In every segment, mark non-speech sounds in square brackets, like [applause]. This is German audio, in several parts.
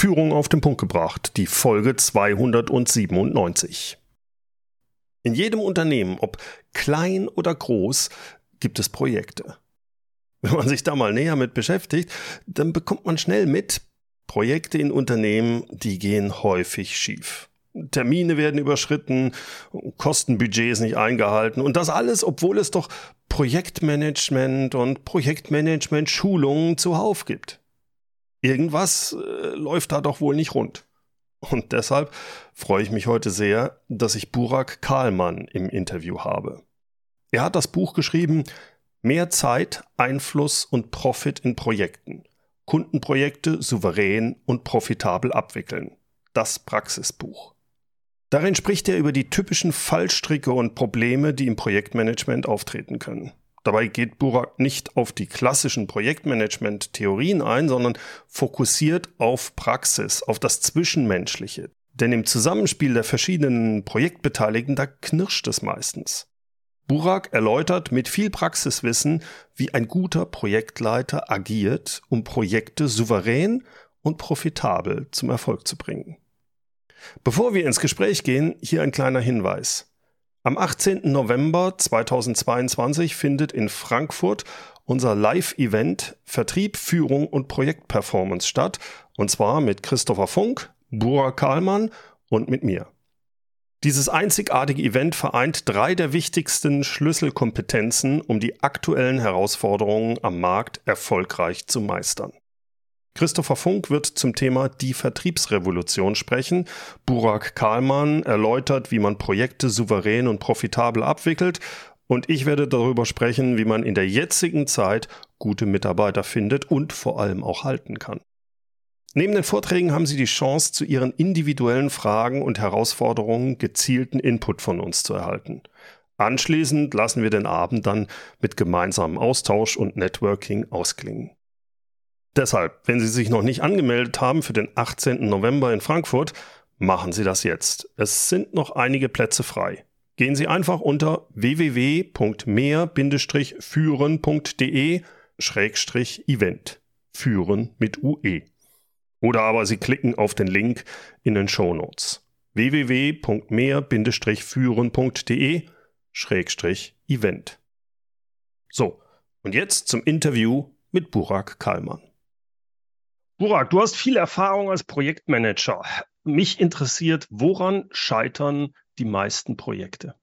Führung auf den Punkt gebracht, die Folge 297. In jedem Unternehmen, ob klein oder groß, gibt es Projekte. Wenn man sich da mal näher mit beschäftigt, dann bekommt man schnell mit, Projekte in Unternehmen, die gehen häufig schief. Termine werden überschritten, Kostenbudgets nicht eingehalten und das alles, obwohl es doch Projektmanagement und Projektmanagement-Schulungen zuhauf gibt. Irgendwas äh, läuft da doch wohl nicht rund. Und deshalb freue ich mich heute sehr, dass ich Burak Kahlmann im Interview habe. Er hat das Buch geschrieben Mehr Zeit, Einfluss und Profit in Projekten. Kundenprojekte souverän und profitabel abwickeln. Das Praxisbuch. Darin spricht er über die typischen Fallstricke und Probleme, die im Projektmanagement auftreten können. Dabei geht Burak nicht auf die klassischen Projektmanagement-Theorien ein, sondern fokussiert auf Praxis, auf das Zwischenmenschliche. Denn im Zusammenspiel der verschiedenen Projektbeteiligten, da knirscht es meistens. Burak erläutert mit viel Praxiswissen, wie ein guter Projektleiter agiert, um Projekte souverän und profitabel zum Erfolg zu bringen. Bevor wir ins Gespräch gehen, hier ein kleiner Hinweis. Am 18. November 2022 findet in Frankfurt unser Live-Event Vertrieb, Führung und Projektperformance statt, und zwar mit Christopher Funk, Bura Kahlmann und mit mir. Dieses einzigartige Event vereint drei der wichtigsten Schlüsselkompetenzen, um die aktuellen Herausforderungen am Markt erfolgreich zu meistern. Christopher Funk wird zum Thema die Vertriebsrevolution sprechen. Burak Kahlmann erläutert, wie man Projekte souverän und profitabel abwickelt. Und ich werde darüber sprechen, wie man in der jetzigen Zeit gute Mitarbeiter findet und vor allem auch halten kann. Neben den Vorträgen haben Sie die Chance, zu Ihren individuellen Fragen und Herausforderungen gezielten Input von uns zu erhalten. Anschließend lassen wir den Abend dann mit gemeinsamem Austausch und Networking ausklingen. Deshalb, wenn Sie sich noch nicht angemeldet haben für den 18. November in Frankfurt, machen Sie das jetzt. Es sind noch einige Plätze frei. Gehen Sie einfach unter www.mehr-führen.de-event. Führen mit UE. Oder aber Sie klicken auf den Link in den Show Notes. www.mehr-führen.de-event. So, und jetzt zum Interview mit Burak Kallmann. Burak, du hast viel Erfahrung als Projektmanager. Mich interessiert, woran scheitern die meisten Projekte?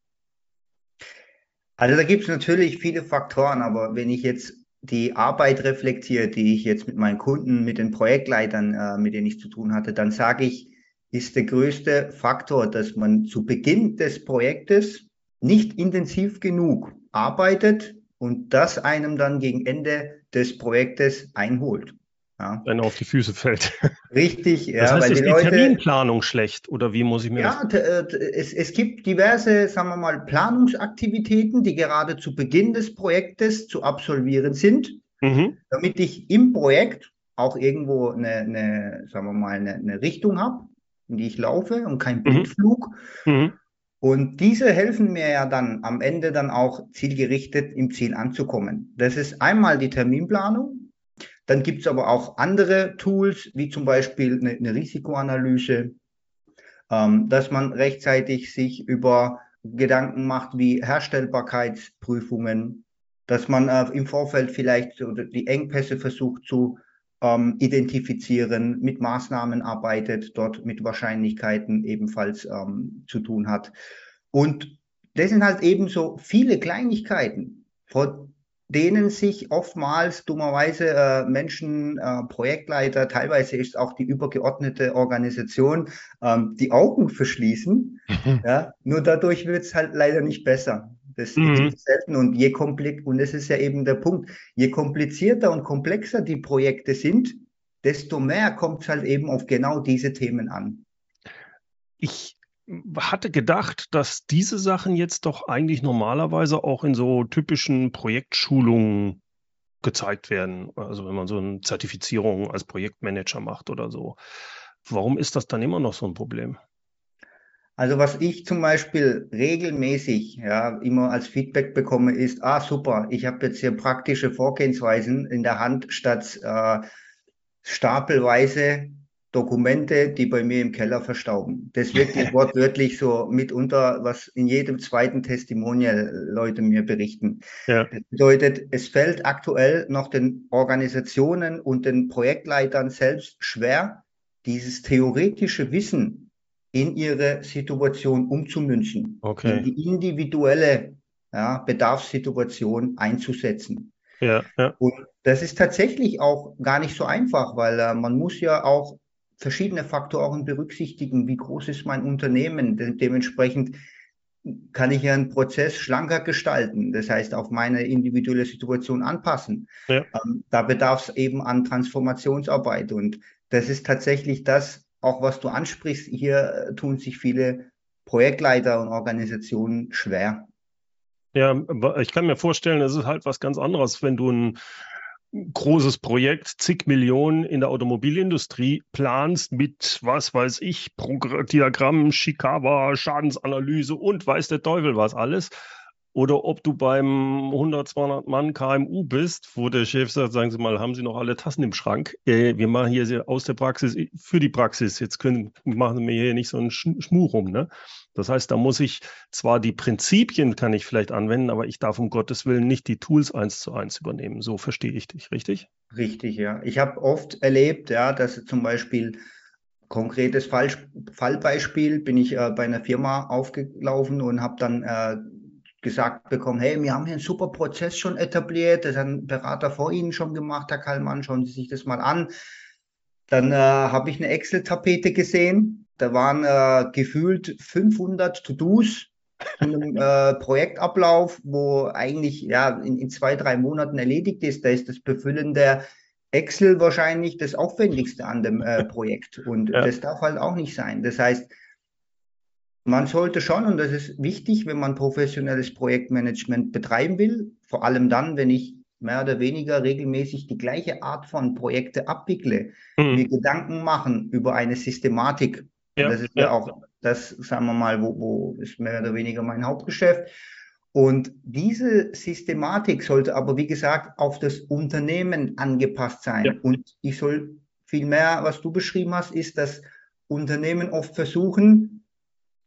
Also da gibt es natürlich viele Faktoren, aber wenn ich jetzt die Arbeit reflektiere, die ich jetzt mit meinen Kunden, mit den Projektleitern, äh, mit denen ich zu tun hatte, dann sage ich, ist der größte Faktor, dass man zu Beginn des Projektes nicht intensiv genug arbeitet und das einem dann gegen Ende des Projektes einholt ja. wenn er auf die Füße fällt. [laughs] Richtig, ja. Das heißt, weil ist die, Leute, Terminplanung schlecht oder wie muss ich mir ja, das? Ja, äh, es, es gibt diverse, sagen wir mal, Planungsaktivitäten, die gerade zu Beginn des Projektes zu absolvieren sind, mhm. damit ich im Projekt auch irgendwo eine, eine sagen wir mal, eine, eine Richtung habe, in die ich laufe und kein mhm. Blindflug. Mhm. Und diese helfen mir ja dann am Ende dann auch zielgerichtet im Ziel anzukommen. Das ist einmal die Terminplanung, dann gibt es aber auch andere Tools, wie zum Beispiel eine, eine Risikoanalyse, ähm, dass man rechtzeitig sich über Gedanken macht wie Herstellbarkeitsprüfungen, dass man äh, im Vorfeld vielleicht die Engpässe versucht zu ähm, identifizieren, mit Maßnahmen arbeitet, dort mit Wahrscheinlichkeiten ebenfalls ähm, zu tun hat. Und das sind halt eben so viele Kleinigkeiten, vor denen sich oftmals dummerweise äh, Menschen, äh, Projektleiter, teilweise ist auch die übergeordnete Organisation, ähm, die Augen verschließen. Mhm. Ja, nur dadurch wird es halt leider nicht besser. Das mhm. ist selten und je komplex und das ist ja eben der Punkt, je komplizierter und komplexer die Projekte sind, desto mehr kommt es halt eben auf genau diese Themen an. Ich hatte gedacht, dass diese Sachen jetzt doch eigentlich normalerweise auch in so typischen Projektschulungen gezeigt werden. Also wenn man so eine Zertifizierung als Projektmanager macht oder so. Warum ist das dann immer noch so ein Problem? Also was ich zum Beispiel regelmäßig ja immer als Feedback bekomme, ist, ah super, ich habe jetzt hier praktische Vorgehensweisen in der Hand statt äh, stapelweise Dokumente, die bei mir im Keller verstauben. Das wirklich [laughs] wortwörtlich so mitunter, was in jedem zweiten Testimonial Leute mir berichten. Ja. Das bedeutet, es fällt aktuell noch den Organisationen und den Projektleitern selbst schwer, dieses theoretische Wissen in ihre Situation umzumünzen, okay. in die individuelle ja, Bedarfssituation einzusetzen. Ja, ja. Und das ist tatsächlich auch gar nicht so einfach, weil äh, man muss ja auch verschiedene Faktoren berücksichtigen. Wie groß ist mein Unternehmen? De dementsprechend kann ich ja einen Prozess schlanker gestalten, das heißt auf meine individuelle Situation anpassen. Ja. Ähm, da bedarf es eben an Transformationsarbeit und das ist tatsächlich das, auch was du ansprichst. Hier tun sich viele Projektleiter und Organisationen schwer. Ja, ich kann mir vorstellen, es ist halt was ganz anderes, wenn du ein großes Projekt, zig Millionen in der Automobilindustrie planst mit, was weiß ich, Diagrammen, Shikawa, Schadensanalyse und weiß der Teufel was alles. Oder ob du beim 100, 200 Mann KMU bist, wo der Chef sagt, sagen Sie mal, haben Sie noch alle Tassen im Schrank? Äh, wir machen hier aus der Praxis für die Praxis. Jetzt können, machen wir hier nicht so einen Schmuh rum. Ne? Das heißt, da muss ich zwar die Prinzipien kann ich vielleicht anwenden, aber ich darf um Gottes Willen nicht die Tools eins zu eins übernehmen. So verstehe ich dich, richtig? Richtig, ja. Ich habe oft erlebt, ja, dass zum Beispiel konkretes Fall, Fallbeispiel bin ich äh, bei einer Firma aufgelaufen und habe dann äh, gesagt bekommen, hey, wir haben hier einen super Prozess schon etabliert, das hat ein Berater vor Ihnen schon gemacht, Herr Kallmann, schauen Sie sich das mal an. Dann äh, habe ich eine Excel-Tapete gesehen, da waren äh, gefühlt 500 To-Dos in einem [laughs] äh, Projektablauf, wo eigentlich ja in, in, zwei, drei Monaten erledigt ist. Da ist das Befüllen der Excel wahrscheinlich das Aufwendigste an dem äh, Projekt. Und ja. das darf halt auch nicht sein. Das heißt, man sollte schon, und das ist wichtig, wenn man professionelles Projektmanagement betreiben will, vor allem dann, wenn ich mehr oder weniger regelmäßig die gleiche Art von Projekte abwickle, mhm. mir Gedanken machen über eine Systematik, ja, das ist ja, ja auch das, sagen wir mal, wo, wo ist mehr oder weniger mein Hauptgeschäft. Und diese Systematik sollte aber, wie gesagt, auf das Unternehmen angepasst sein. Ja. Und ich soll vielmehr, was du beschrieben hast, ist, dass Unternehmen oft versuchen,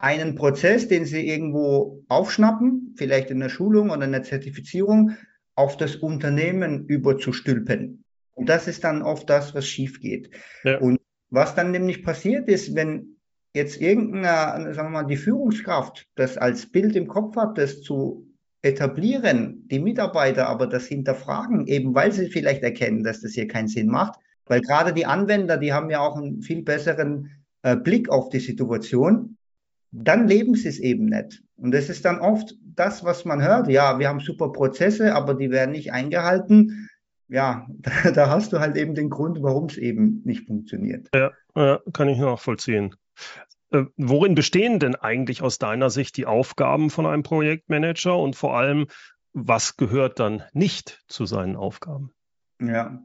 einen Prozess, den sie irgendwo aufschnappen, vielleicht in der Schulung oder in der Zertifizierung, auf das Unternehmen überzustülpen. Und das ist dann oft das, was schief geht. Ja. Und was dann nämlich passiert ist, wenn jetzt irgendeine, sagen wir mal, die Führungskraft das als Bild im Kopf hat, das zu etablieren, die Mitarbeiter aber das hinterfragen, eben weil sie vielleicht erkennen, dass das hier keinen Sinn macht, weil gerade die Anwender, die haben ja auch einen viel besseren äh, Blick auf die Situation, dann leben sie es eben nicht. Und das ist dann oft das, was man hört. Ja, wir haben super Prozesse, aber die werden nicht eingehalten. Ja, [laughs] da, da hast du halt eben den Grund, warum es eben nicht funktioniert. Ja, ja, kann ich nachvollziehen. Äh, worin bestehen denn eigentlich aus deiner Sicht die Aufgaben von einem Projektmanager und vor allem, was gehört dann nicht zu seinen Aufgaben? Ja,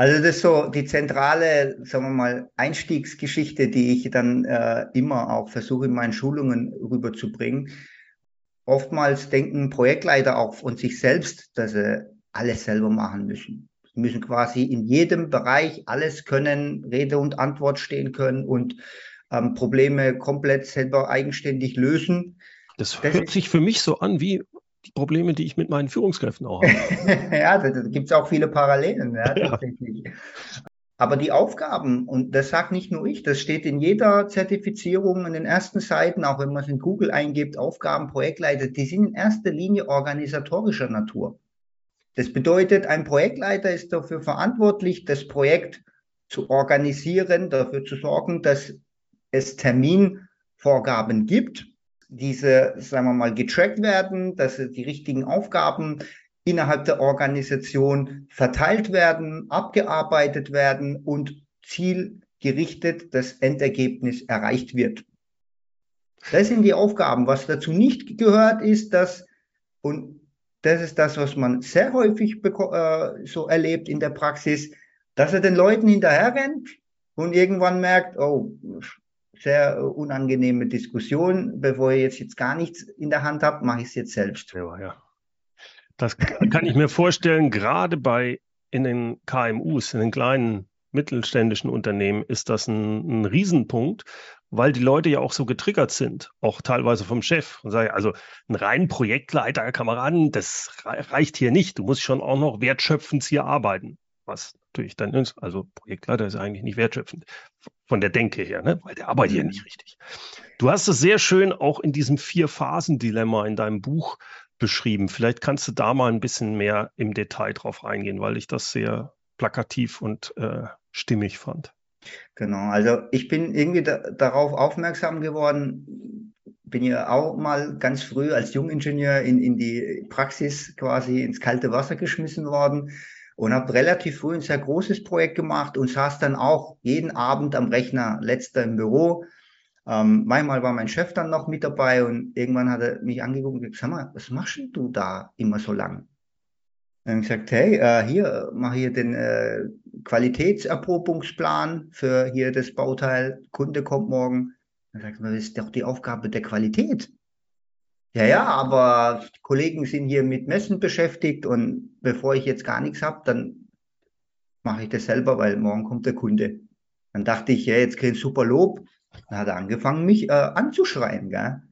also das ist so die zentrale, sagen wir mal, Einstiegsgeschichte, die ich dann äh, immer auch versuche in meinen Schulungen rüberzubringen. Oftmals denken Projektleiter auch von sich selbst, dass sie alles selber machen müssen. Sie müssen quasi in jedem Bereich alles können, Rede und Antwort stehen können und ähm, Probleme komplett selber eigenständig lösen. Das, das hört sich für mich so an wie die Probleme, die ich mit meinen Führungskräften auch habe. [laughs] ja, da, da gibt es auch viele Parallelen, ja, [laughs] ja. tatsächlich. Aber die Aufgaben, und das sagt nicht nur ich, das steht in jeder Zertifizierung in den ersten Seiten, auch wenn man es in Google eingibt, Aufgaben, Projektleiter, die sind in erster Linie organisatorischer Natur. Das bedeutet, ein Projektleiter ist dafür verantwortlich, das Projekt zu organisieren, dafür zu sorgen, dass es Terminvorgaben gibt, diese, sagen wir mal, getrackt werden, dass die richtigen Aufgaben innerhalb der Organisation verteilt werden, abgearbeitet werden und zielgerichtet das Endergebnis erreicht wird. Das sind die Aufgaben. Was dazu nicht gehört, ist, dass, und das ist das, was man sehr häufig äh, so erlebt in der Praxis, dass er den Leuten hinterher rennt und irgendwann merkt, oh, sehr äh, unangenehme Diskussion. Bevor ihr jetzt, jetzt gar nichts in der Hand habt, mache ich es jetzt selbst. Ja, ja. Das kann ich mir vorstellen, gerade bei in den KMUs, in den kleinen mittelständischen Unternehmen ist das ein, ein Riesenpunkt, weil die Leute ja auch so getriggert sind, auch teilweise vom Chef. Also ein rein Projektleiter, Kameraden, das reicht hier nicht. Du musst schon auch noch wertschöpfend hier arbeiten. Was natürlich dann also Projektleiter ist eigentlich nicht wertschöpfend von der Denke her, ne? weil der arbeitet ja mhm. nicht richtig. Du hast es sehr schön auch in diesem Vier-Phasen-Dilemma in deinem Buch beschrieben. Vielleicht kannst du da mal ein bisschen mehr im Detail drauf eingehen, weil ich das sehr plakativ und äh, stimmig fand. Genau, also ich bin irgendwie da, darauf aufmerksam geworden, bin ja auch mal ganz früh als Jungingenieur in, in die Praxis quasi ins kalte Wasser geschmissen worden und habe relativ früh ein sehr großes Projekt gemacht und saß dann auch jeden Abend am Rechner, letzter im Büro. Ähm, manchmal war mein Chef dann noch mit dabei und irgendwann hat er mich angeguckt und gesagt, sag mal, was machst du da immer so lang? Dann gesagt, hey, äh, hier, mach hier den äh, Qualitätserprobungsplan für hier das Bauteil, Kunde kommt morgen. Dann sagt man, das ist doch die Aufgabe der Qualität. Ja, ja, aber Kollegen sind hier mit Messen beschäftigt und bevor ich jetzt gar nichts habe, dann mache ich das selber, weil morgen kommt der Kunde. Dann dachte ich, ja, jetzt kriege ich super Lob. Dann hat er angefangen, mich äh, anzuschreien. Gell?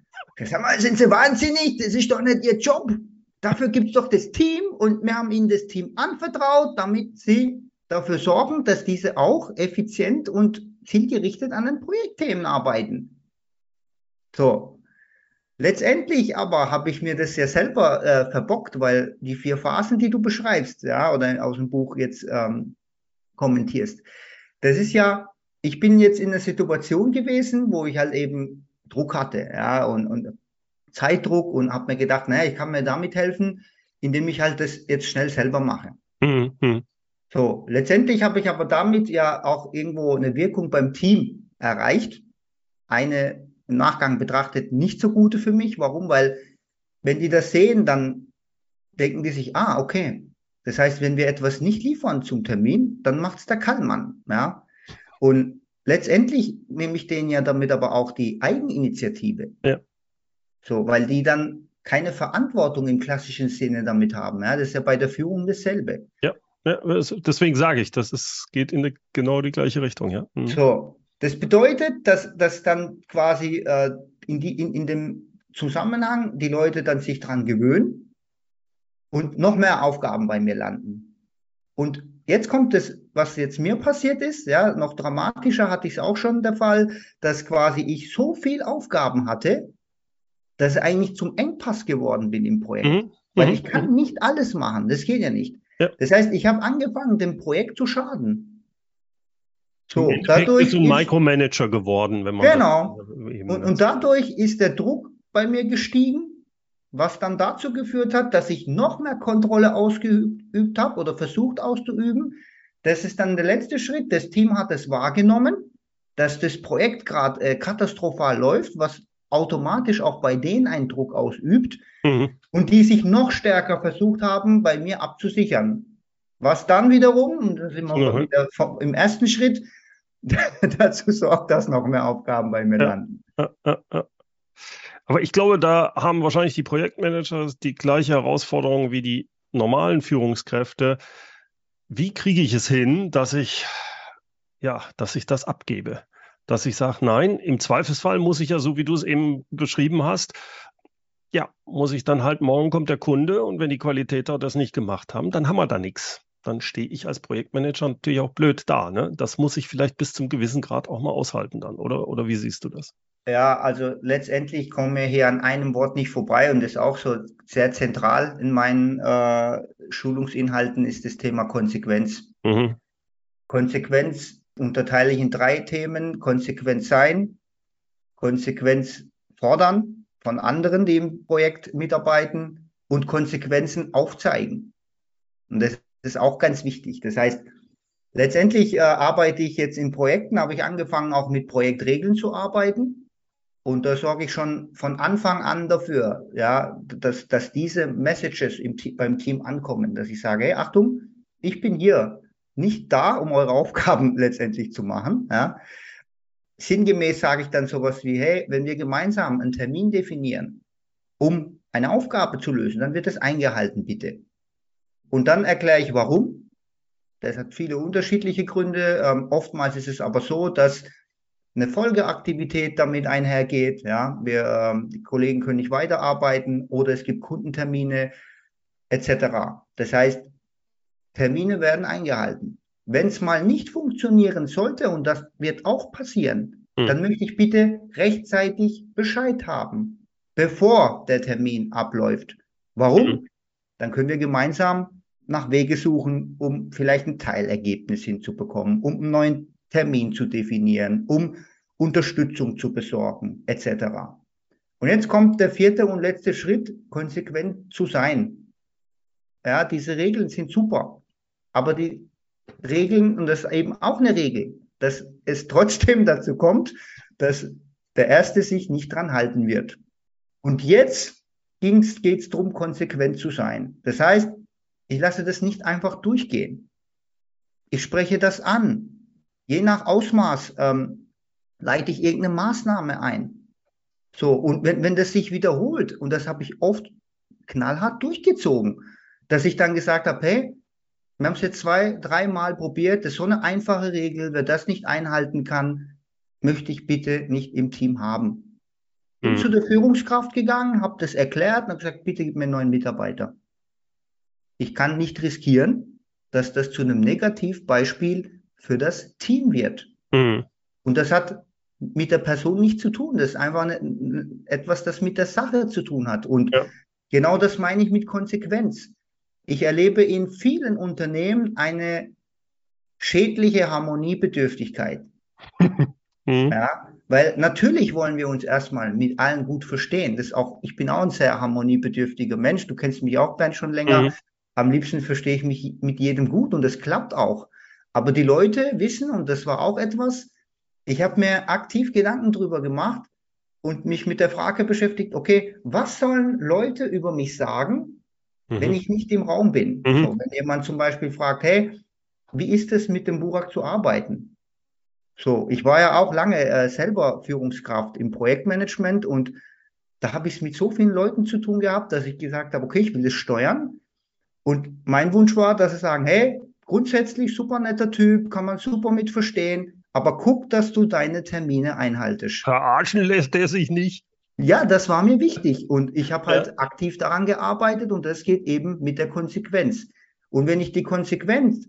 Sag mal, sind Sie wahnsinnig? Das ist doch nicht Ihr Job. Dafür gibt es doch das Team und wir haben ihnen das Team anvertraut, damit sie dafür sorgen, dass diese auch effizient und zielgerichtet an den Projektthemen arbeiten. So. Letztendlich aber habe ich mir das ja selber äh, verbockt, weil die vier Phasen, die du beschreibst, ja, oder aus dem Buch jetzt ähm, kommentierst, das ist ja, ich bin jetzt in einer Situation gewesen, wo ich halt eben Druck hatte, ja, und, und Zeitdruck und habe mir gedacht, naja, ich kann mir damit helfen, indem ich halt das jetzt schnell selber mache. Mhm. So, letztendlich habe ich aber damit ja auch irgendwo eine Wirkung beim Team erreicht. Eine im Nachgang betrachtet nicht so gute für mich. Warum? Weil wenn die das sehen, dann denken die sich, ah, okay. Das heißt, wenn wir etwas nicht liefern zum Termin, dann macht es der Kallmann. Ja? Und letztendlich nehme ich denen ja damit aber auch die Eigeninitiative. Ja. So, weil die dann keine Verantwortung im klassischen Sinne damit haben. Ja? Das ist ja bei der Führung dasselbe. Ja, ja deswegen sage ich, das ist, geht in die, genau die gleiche Richtung. Ja? Mhm. So, das bedeutet, dass, dass dann quasi äh, in, die, in, in dem Zusammenhang die Leute dann sich dran gewöhnen und noch mehr Aufgaben bei mir landen. Und jetzt kommt es, was jetzt mir passiert ist, ja, noch dramatischer hatte ich es auch schon der Fall, dass quasi ich so viel Aufgaben hatte, dass ich eigentlich zum Engpass geworden bin im Projekt. Mhm. Weil mhm. ich kann nicht alles machen. Das geht ja nicht. Ja. Das heißt, ich habe angefangen, dem Projekt zu schaden. So, dadurch bist du ein Micromanager geworden, wenn man genau. Und, und dadurch ist der Druck bei mir gestiegen, was dann dazu geführt hat, dass ich noch mehr Kontrolle ausgeübt habe oder versucht auszuüben. Das ist dann der letzte Schritt. Das Team hat es wahrgenommen, dass das Projekt gerade äh, katastrophal läuft, was automatisch auch bei denen einen Druck ausübt mhm. und die sich noch stärker versucht haben, bei mir abzusichern. Was dann wiederum, und da sind wir mhm. wieder im ersten Schritt, [laughs] dazu sorgt, dass noch mehr Aufgaben bei mir ja. landen. Aber ich glaube, da haben wahrscheinlich die Projektmanager die gleiche Herausforderung wie die normalen Führungskräfte. Wie kriege ich es hin, dass ich, ja, dass ich das abgebe? dass ich sage, nein, im Zweifelsfall muss ich ja, so wie du es eben beschrieben hast, ja, muss ich dann halt, morgen kommt der Kunde und wenn die Qualitäter das nicht gemacht haben, dann haben wir da nichts. Dann stehe ich als Projektmanager natürlich auch blöd da. Ne? Das muss ich vielleicht bis zum gewissen Grad auch mal aushalten dann, oder, oder wie siehst du das? Ja, also letztendlich kommen wir hier an einem Wort nicht vorbei und das ist auch so sehr zentral in meinen äh, Schulungsinhalten ist das Thema Konsequenz. Mhm. Konsequenz unterteile ich in drei Themen. Konsequenz sein, Konsequenz fordern von anderen, die im Projekt mitarbeiten und Konsequenzen aufzeigen. Und das ist auch ganz wichtig. Das heißt, letztendlich äh, arbeite ich jetzt in Projekten, habe ich angefangen auch mit Projektregeln zu arbeiten. Und da sorge ich schon von Anfang an dafür, ja, dass, dass diese Messages im, beim Team ankommen, dass ich sage, hey, Achtung, ich bin hier nicht da, um eure Aufgaben [laughs] letztendlich zu machen. Ja. Sinngemäß sage ich dann sowas wie, hey, wenn wir gemeinsam einen Termin definieren, um eine Aufgabe zu lösen, dann wird das eingehalten, bitte. Und dann erkläre ich, warum. Das hat viele unterschiedliche Gründe. Ähm, oftmals ist es aber so, dass eine Folgeaktivität damit einhergeht. Ja, wir, ähm, die Kollegen können nicht weiterarbeiten oder es gibt Kundentermine etc. Das heißt, Termine werden eingehalten. Wenn es mal nicht funktionieren sollte, und das wird auch passieren, hm. dann möchte ich bitte rechtzeitig Bescheid haben, bevor der Termin abläuft. Warum? Hm. Dann können wir gemeinsam nach Wege suchen, um vielleicht ein Teilergebnis hinzubekommen, um einen neuen Termin zu definieren, um Unterstützung zu besorgen, etc. Und jetzt kommt der vierte und letzte Schritt, konsequent zu sein. Ja, diese Regeln sind super, aber die Regeln, und das ist eben auch eine Regel, dass es trotzdem [laughs] dazu kommt, dass der Erste sich nicht dran halten wird. Und jetzt geht es darum, konsequent zu sein. Das heißt, ich lasse das nicht einfach durchgehen. Ich spreche das an. Je nach Ausmaß ähm, leite ich irgendeine Maßnahme ein. So, und wenn, wenn das sich wiederholt, und das habe ich oft knallhart durchgezogen, dass ich dann gesagt habe, hey, wir haben es jetzt zwei, dreimal probiert, das ist so eine einfache Regel, wer das nicht einhalten kann, möchte ich bitte nicht im Team haben. Bin mhm. zu der Führungskraft gegangen, habe das erklärt und habe gesagt, bitte gib mir einen neuen Mitarbeiter. Ich kann nicht riskieren, dass das zu einem Negativbeispiel für das Team wird. Mhm. Und das hat mit der Person nichts zu tun. Das ist einfach eine, etwas, das mit der Sache zu tun hat. Und ja. genau das meine ich mit Konsequenz. Ich erlebe in vielen Unternehmen eine schädliche Harmoniebedürftigkeit. [laughs] mhm. Ja, weil natürlich wollen wir uns erstmal mit allen gut verstehen. Das auch, ich bin auch ein sehr harmoniebedürftiger Mensch. Du kennst mich auch, Ben, schon länger. Mhm. Am liebsten verstehe ich mich mit jedem gut und das klappt auch. Aber die Leute wissen, und das war auch etwas, ich habe mir aktiv Gedanken darüber gemacht und mich mit der Frage beschäftigt, okay, was sollen Leute über mich sagen, mhm. wenn ich nicht im Raum bin? Mhm. So, wenn jemand zum Beispiel fragt, hey, wie ist es mit dem Burak zu arbeiten? So, ich war ja auch lange äh, selber Führungskraft im Projektmanagement und da habe ich es mit so vielen Leuten zu tun gehabt, dass ich gesagt habe, okay, ich will es steuern. Und mein Wunsch war, dass sie sagen, hey, grundsätzlich super netter Typ, kann man super mit verstehen, aber guck, dass du deine Termine einhaltest. Verarschen lässt er sich nicht. Ja, das war mir wichtig und ich habe halt ja. aktiv daran gearbeitet und das geht eben mit der Konsequenz. Und wenn ich die Konsequenz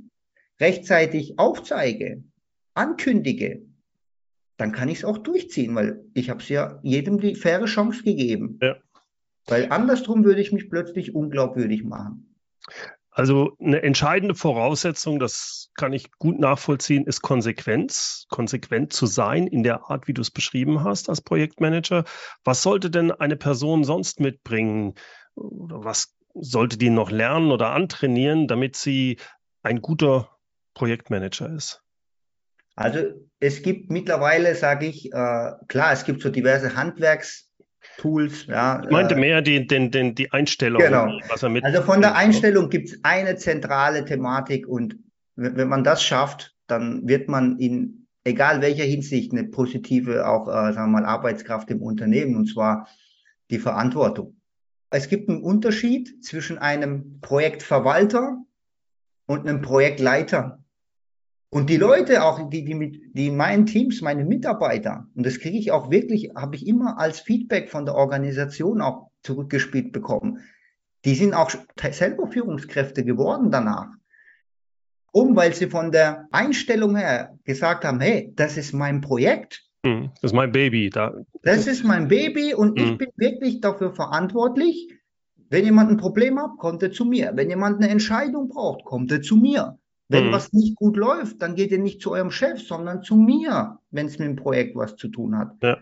rechtzeitig aufzeige, ankündige, dann kann ich es auch durchziehen, weil ich habe es ja jedem die faire Chance gegeben. Ja. Weil andersrum würde ich mich plötzlich unglaubwürdig machen. Also eine entscheidende Voraussetzung, das kann ich gut nachvollziehen, ist Konsequenz, konsequent zu sein in der Art, wie du es beschrieben hast als Projektmanager. Was sollte denn eine Person sonst mitbringen? Was sollte die noch lernen oder antrainieren, damit sie ein guter Projektmanager ist? Also es gibt mittlerweile, sage ich, äh, klar, es gibt so diverse Handwerks- Tools. Ja, ich meinte äh, mehr die, den, den, die Einstellung. Genau. Was er mit also von der Einstellung gibt es eine zentrale Thematik und wenn man das schafft, dann wird man in egal welcher Hinsicht eine positive auch äh, sagen wir mal Arbeitskraft im Unternehmen und zwar die Verantwortung. Es gibt einen Unterschied zwischen einem Projektverwalter und einem Projektleiter. Und die Leute auch, die, die, mit, die in meinen Teams, meine Mitarbeiter, und das kriege ich auch wirklich, habe ich immer als Feedback von der Organisation auch zurückgespielt bekommen, die sind auch selber Führungskräfte geworden danach. Um, weil sie von der Einstellung her gesagt haben, hey, das ist mein Projekt. Hm, das ist mein Baby. Da. Das ist mein Baby und ich hm. bin wirklich dafür verantwortlich. Wenn jemand ein Problem hat, kommt er zu mir. Wenn jemand eine Entscheidung braucht, kommt er zu mir. Wenn mhm. was nicht gut läuft, dann geht ihr nicht zu eurem Chef, sondern zu mir, wenn es mit dem Projekt was zu tun hat. Ja.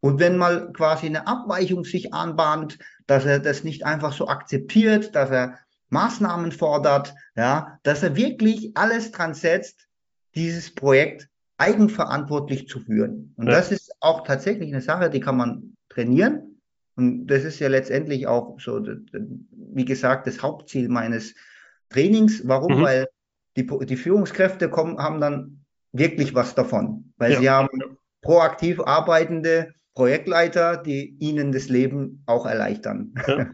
Und wenn mal quasi eine Abweichung sich anbahnt, dass er das nicht einfach so akzeptiert, dass er Maßnahmen fordert, ja, dass er wirklich alles dran setzt, dieses Projekt eigenverantwortlich zu führen. Und ja. das ist auch tatsächlich eine Sache, die kann man trainieren. Und das ist ja letztendlich auch so, wie gesagt, das Hauptziel meines Trainings. Warum? Mhm. Weil die, die Führungskräfte kommen, haben dann wirklich was davon, weil ja. sie haben proaktiv arbeitende Projektleiter, die ihnen das Leben auch erleichtern. Ja.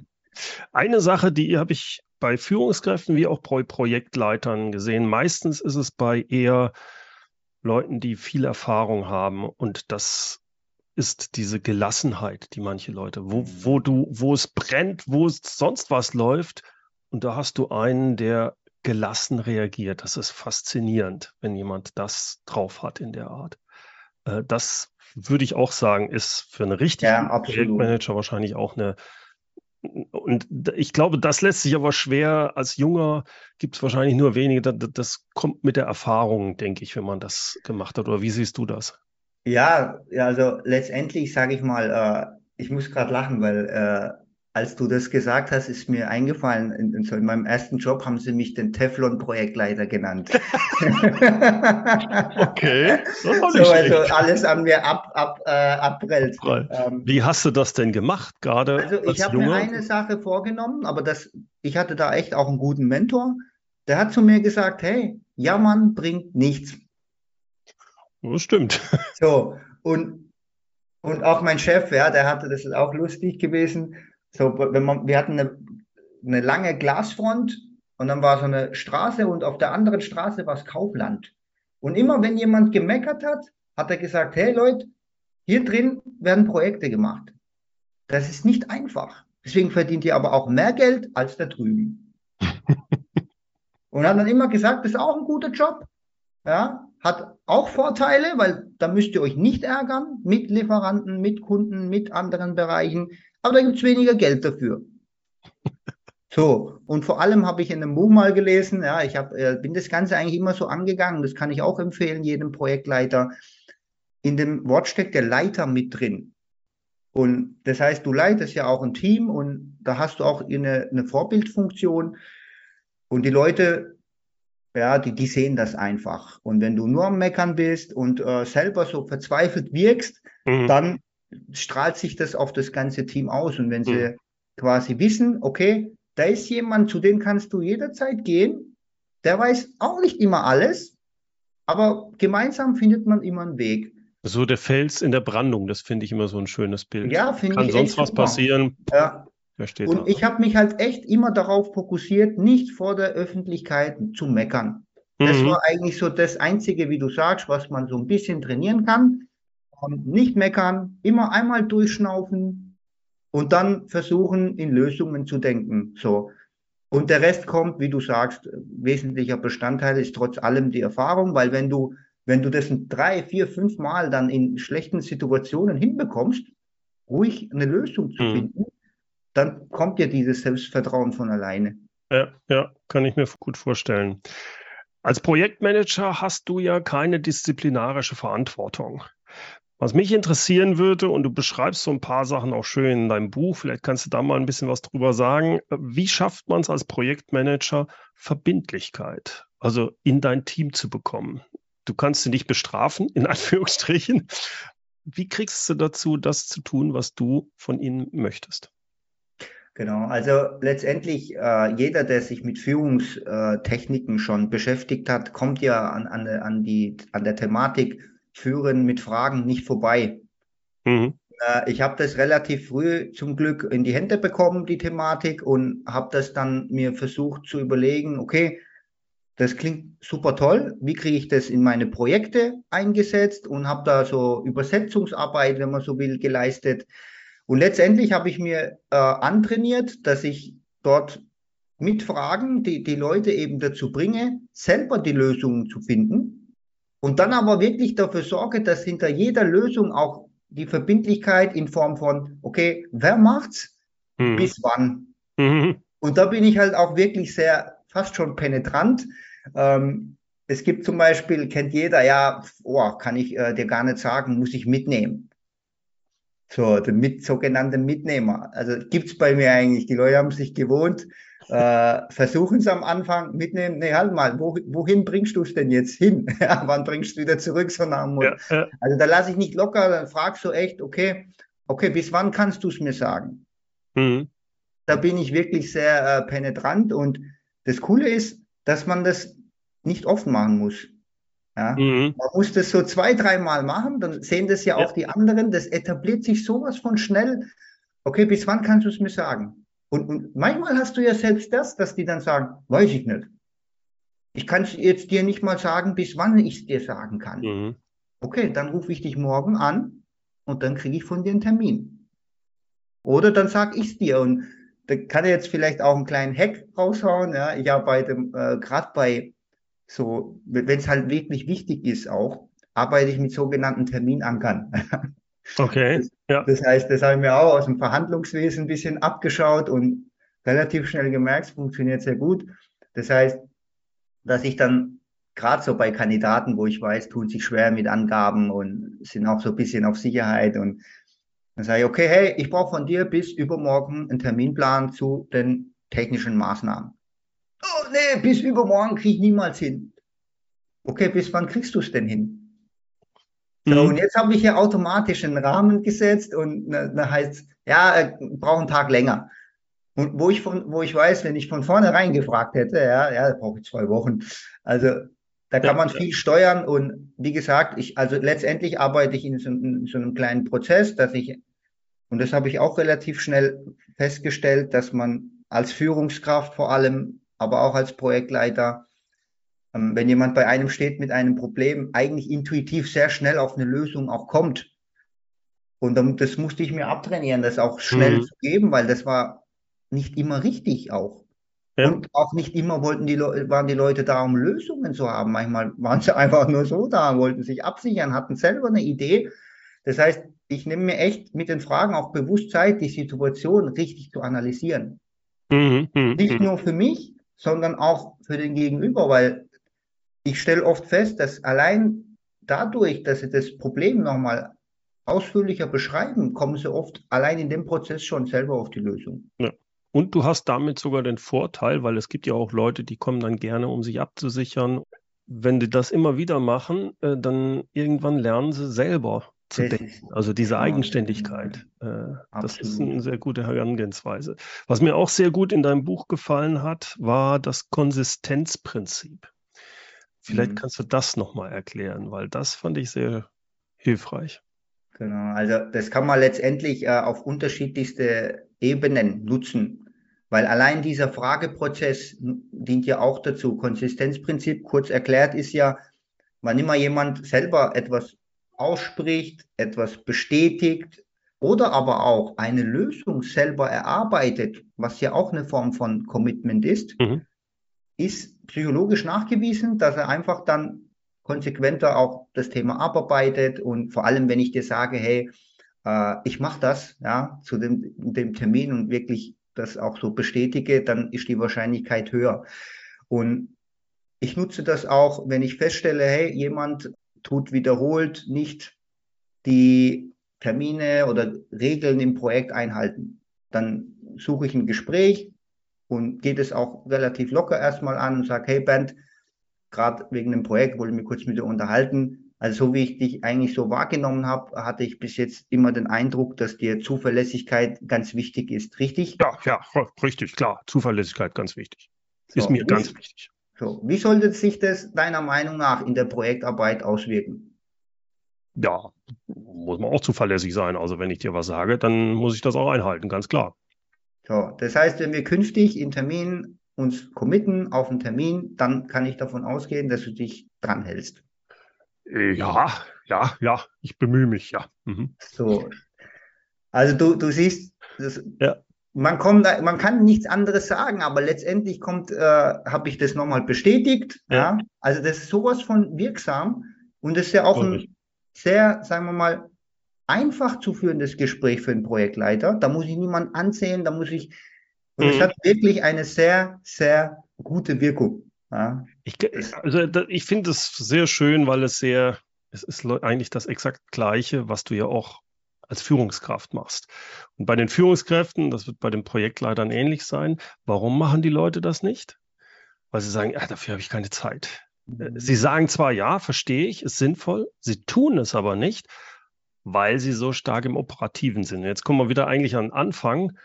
Eine Sache, die habe ich bei Führungskräften wie auch bei Projektleitern gesehen. Meistens ist es bei eher Leuten, die viel Erfahrung haben und das ist diese Gelassenheit, die manche Leute, wo, wo du, wo es brennt, wo es sonst was läuft und da hast du einen, der gelassen reagiert. Das ist faszinierend, wenn jemand das drauf hat in der Art. Äh, das würde ich auch sagen, ist für einen richtigen ja, Projektmanager wahrscheinlich auch eine. Und ich glaube, das lässt sich aber schwer. Als Junger gibt es wahrscheinlich nur wenige. Das, das kommt mit der Erfahrung, denke ich, wenn man das gemacht hat. Oder wie siehst du das? Ja, also letztendlich sage ich mal, äh, ich muss gerade lachen, weil äh, als du das gesagt hast, ist mir eingefallen, in, in, so in meinem ersten Job haben sie mich den Teflon-Projektleiter genannt. [laughs] okay. so, also alles an mir ab, ab, äh, abprellt. Ähm, Wie hast du das denn gemacht, gerade? Also ich habe mir eine Sache vorgenommen, aber das, ich hatte da echt auch einen guten Mentor. Der hat zu mir gesagt, hey, jammern bringt nichts. Das stimmt. So, und, und auch mein Chef, ja, der hatte, das ist auch lustig gewesen, so, wenn man, wir hatten eine, eine lange Glasfront und dann war so eine Straße und auf der anderen Straße war es Kaufland. Und immer wenn jemand gemeckert hat, hat er gesagt, hey Leute, hier drin werden Projekte gemacht. Das ist nicht einfach. Deswegen verdient ihr aber auch mehr Geld als da drüben. [laughs] und hat dann immer gesagt, das ist auch ein guter Job. Ja, hat auch Vorteile, weil da müsst ihr euch nicht ärgern mit Lieferanten, mit Kunden, mit anderen Bereichen aber da gibt es weniger Geld dafür. So, und vor allem habe ich in einem Buch mal gelesen, ja, ich hab, äh, bin das Ganze eigentlich immer so angegangen, das kann ich auch empfehlen, jedem Projektleiter. In dem Wort steckt der Leiter mit drin. Und das heißt, du leitest ja auch ein Team und da hast du auch eine, eine Vorbildfunktion. Und die Leute, ja, die, die sehen das einfach. Und wenn du nur am Meckern bist und äh, selber so verzweifelt wirkst, mhm. dann strahlt sich das auf das ganze Team aus. Und wenn sie mhm. quasi wissen, okay, da ist jemand, zu dem kannst du jederzeit gehen, der weiß auch nicht immer alles, aber gemeinsam findet man immer einen Weg. So der Fels in der Brandung, das finde ich immer so ein schönes Bild. Ja, finde ich. Kann sonst was super. passieren? Ja. Und da. ich habe mich halt echt immer darauf fokussiert, nicht vor der Öffentlichkeit zu meckern. Das mhm. war eigentlich so das Einzige, wie du sagst, was man so ein bisschen trainieren kann nicht meckern, immer einmal durchschnaufen und dann versuchen, in Lösungen zu denken. So. Und der Rest kommt, wie du sagst, wesentlicher Bestandteil ist trotz allem die Erfahrung, weil wenn du, wenn du das drei, vier, fünf Mal dann in schlechten Situationen hinbekommst, ruhig eine Lösung zu mhm. finden, dann kommt dir dieses Selbstvertrauen von alleine. Ja, ja, kann ich mir gut vorstellen. Als Projektmanager hast du ja keine disziplinarische Verantwortung. Was mich interessieren würde, und du beschreibst so ein paar Sachen auch schön in deinem Buch, vielleicht kannst du da mal ein bisschen was drüber sagen. Wie schafft man es als Projektmanager, Verbindlichkeit, also in dein Team zu bekommen? Du kannst sie nicht bestrafen, in [laughs] Anführungsstrichen. Wie kriegst du dazu, das zu tun, was du von ihnen möchtest? Genau, also letztendlich äh, jeder, der sich mit Führungstechniken schon beschäftigt hat, kommt ja an, an, an, die, an der Thematik Führen mit Fragen nicht vorbei. Mhm. Äh, ich habe das relativ früh zum Glück in die Hände bekommen, die Thematik, und habe das dann mir versucht zu überlegen, okay, das klingt super toll. Wie kriege ich das in meine Projekte eingesetzt und habe da so Übersetzungsarbeit, wenn man so will, geleistet. Und letztendlich habe ich mir äh, antrainiert, dass ich dort mit Fragen die, die Leute eben dazu bringe, selber die Lösungen zu finden und dann aber wirklich dafür sorge, dass hinter jeder Lösung auch die Verbindlichkeit in Form von, okay, wer macht's? Mhm. Bis wann? Mhm. Und da bin ich halt auch wirklich sehr, fast schon penetrant. Ähm, es gibt zum Beispiel, kennt jeder, ja, oh, kann ich äh, dir gar nicht sagen, muss ich mitnehmen. So, den mit, sogenannten Mitnehmer. Also gibt's bei mir eigentlich. Die Leute haben sich gewohnt, äh, versuchen es am Anfang mitnehmen, nee, halt mal, wo, wohin bringst du es denn jetzt hin? [laughs] Wann bringst du wieder zurück, so nach ja, ja. Also da lasse ich nicht locker, dann fragst du echt, okay, okay, bis wann kannst du es mir sagen? Mhm. Da bin ich wirklich sehr äh, penetrant und das Coole ist, dass man das nicht oft machen muss. Ja? Mhm. Man muss das so zwei, dreimal machen, dann sehen das ja, ja auch die anderen, das etabliert sich sowas von schnell. Okay, bis wann kannst du es mir sagen? Und, und manchmal hast du ja selbst das, dass die dann sagen, weiß ich nicht. Ich kann jetzt dir nicht mal sagen, bis wann ich es dir sagen kann. Mhm. Okay, dann rufe ich dich morgen an und dann kriege ich von dir einen Termin. Oder dann sage ich es dir und da kann er jetzt vielleicht auch einen kleinen Hack raushauen. Ja, ich arbeite äh, gerade bei so, wenn es halt wirklich wichtig ist auch, arbeite ich mit sogenannten Terminankern. [laughs] Okay. Das, ja. das heißt, das haben wir auch aus dem Verhandlungswesen ein bisschen abgeschaut und relativ schnell gemerkt, es funktioniert sehr gut. Das heißt, dass ich dann gerade so bei Kandidaten, wo ich weiß, tun sich schwer mit Angaben und sind auch so ein bisschen auf Sicherheit und dann sage ich, okay, hey, ich brauche von dir bis übermorgen einen Terminplan zu den technischen Maßnahmen. Oh, nee, bis übermorgen kriege ich niemals hin. Okay, bis wann kriegst du es denn hin? So, mhm. und jetzt habe ich hier automatisch einen Rahmen gesetzt und da heißt, ja, äh, braucht einen Tag länger. Und wo ich von, wo ich weiß, wenn ich von vornherein gefragt hätte, ja, ja, brauche ich zwei Wochen. Also da kann man viel steuern und wie gesagt, ich, also letztendlich arbeite ich in so, in so einem kleinen Prozess, dass ich, und das habe ich auch relativ schnell festgestellt, dass man als Führungskraft vor allem, aber auch als Projektleiter wenn jemand bei einem steht mit einem Problem, eigentlich intuitiv sehr schnell auf eine Lösung auch kommt. Und dann, das musste ich mir abtrainieren, das auch schnell mhm. zu geben, weil das war nicht immer richtig auch. Ja. Und auch nicht immer wollten die waren die Leute da, um Lösungen zu haben. Manchmal waren sie [laughs] einfach nur so da, wollten sich absichern, hatten selber eine Idee. Das heißt, ich nehme mir echt mit den Fragen auch bewusst Zeit, die Situation richtig zu analysieren. Mhm, mh, nicht mhm. nur für mich, sondern auch für den Gegenüber, weil ich stelle oft fest, dass allein dadurch, dass sie das Problem nochmal ausführlicher beschreiben, kommen sie oft allein in dem Prozess schon selber auf die Lösung. Ja. Und du hast damit sogar den Vorteil, weil es gibt ja auch Leute, die kommen dann gerne, um sich abzusichern. Wenn die das immer wieder machen, äh, dann irgendwann lernen sie selber zu das denken. Also diese genau. Eigenständigkeit. Äh, das ist eine sehr gute Herangehensweise. Was mir auch sehr gut in deinem Buch gefallen hat, war das Konsistenzprinzip. Vielleicht mhm. kannst du das nochmal erklären, weil das fand ich sehr hilfreich. Genau, also das kann man letztendlich äh, auf unterschiedlichste Ebenen nutzen, weil allein dieser Frageprozess dient ja auch dazu. Konsistenzprinzip, kurz erklärt, ist ja, wann immer jemand selber etwas ausspricht, etwas bestätigt oder aber auch eine Lösung selber erarbeitet, was ja auch eine Form von Commitment ist, mhm ist psychologisch nachgewiesen, dass er einfach dann konsequenter auch das Thema abarbeitet und vor allem, wenn ich dir sage, hey, äh, ich mache das, ja, zu dem, dem Termin und wirklich das auch so bestätige, dann ist die Wahrscheinlichkeit höher. Und ich nutze das auch, wenn ich feststelle, hey, jemand tut wiederholt nicht die Termine oder Regeln im Projekt einhalten. Dann suche ich ein Gespräch, und geht es auch relativ locker erstmal an und sage, hey Bernd, gerade wegen dem Projekt wollte ich mich kurz mit dir unterhalten. Also so wie ich dich eigentlich so wahrgenommen habe, hatte ich bis jetzt immer den Eindruck, dass dir Zuverlässigkeit ganz wichtig ist, richtig? Ja, ja, richtig, klar. Zuverlässigkeit ganz wichtig. So, ist mir wie, ganz wichtig. So, wie sollte sich das deiner Meinung nach in der Projektarbeit auswirken? Ja, muss man auch zuverlässig sein. Also wenn ich dir was sage, dann muss ich das auch einhalten, ganz klar. So, das heißt, wenn wir künftig in Termin uns committen auf einen Termin, dann kann ich davon ausgehen, dass du dich dran hältst. Äh, ja, ja, ja, ich bemühe mich, ja. Mhm. So. Also du, du siehst, das, ja. man kommt, man kann nichts anderes sagen, aber letztendlich kommt, äh, habe ich das nochmal bestätigt. Ja. ja. Also das ist sowas von wirksam und das ist ja auch ein sehr, sagen wir mal, einfach zu führendes Gespräch für einen Projektleiter. Da muss ich niemanden ansehen, da muss ich, und es mhm. hat wirklich eine sehr, sehr gute Wirkung. Ja. Ich, also ich finde es sehr schön, weil es sehr, es ist eigentlich das exakt Gleiche, was du ja auch als Führungskraft machst. Und bei den Führungskräften, das wird bei den Projektleitern ähnlich sein, warum machen die Leute das nicht? Weil sie sagen, ja, dafür habe ich keine Zeit. Mhm. Sie sagen zwar, ja, verstehe ich, ist sinnvoll, sie tun es aber nicht, weil sie so stark im Operativen sind. Jetzt kommen wir wieder eigentlich an den Anfang.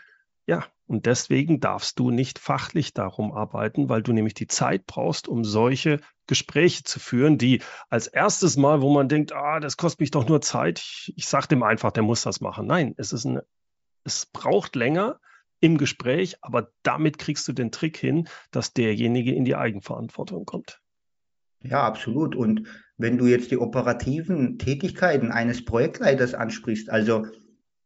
Ja, und deswegen darfst du nicht fachlich darum arbeiten, weil du nämlich die Zeit brauchst, um solche Gespräche zu führen, die als erstes Mal, wo man denkt, ah, das kostet mich doch nur Zeit, ich, ich sage dem einfach, der muss das machen. Nein, es ist ein, es braucht länger, im Gespräch, aber damit kriegst du den Trick hin, dass derjenige in die Eigenverantwortung kommt. Ja, absolut. Und wenn du jetzt die operativen Tätigkeiten eines Projektleiters ansprichst, also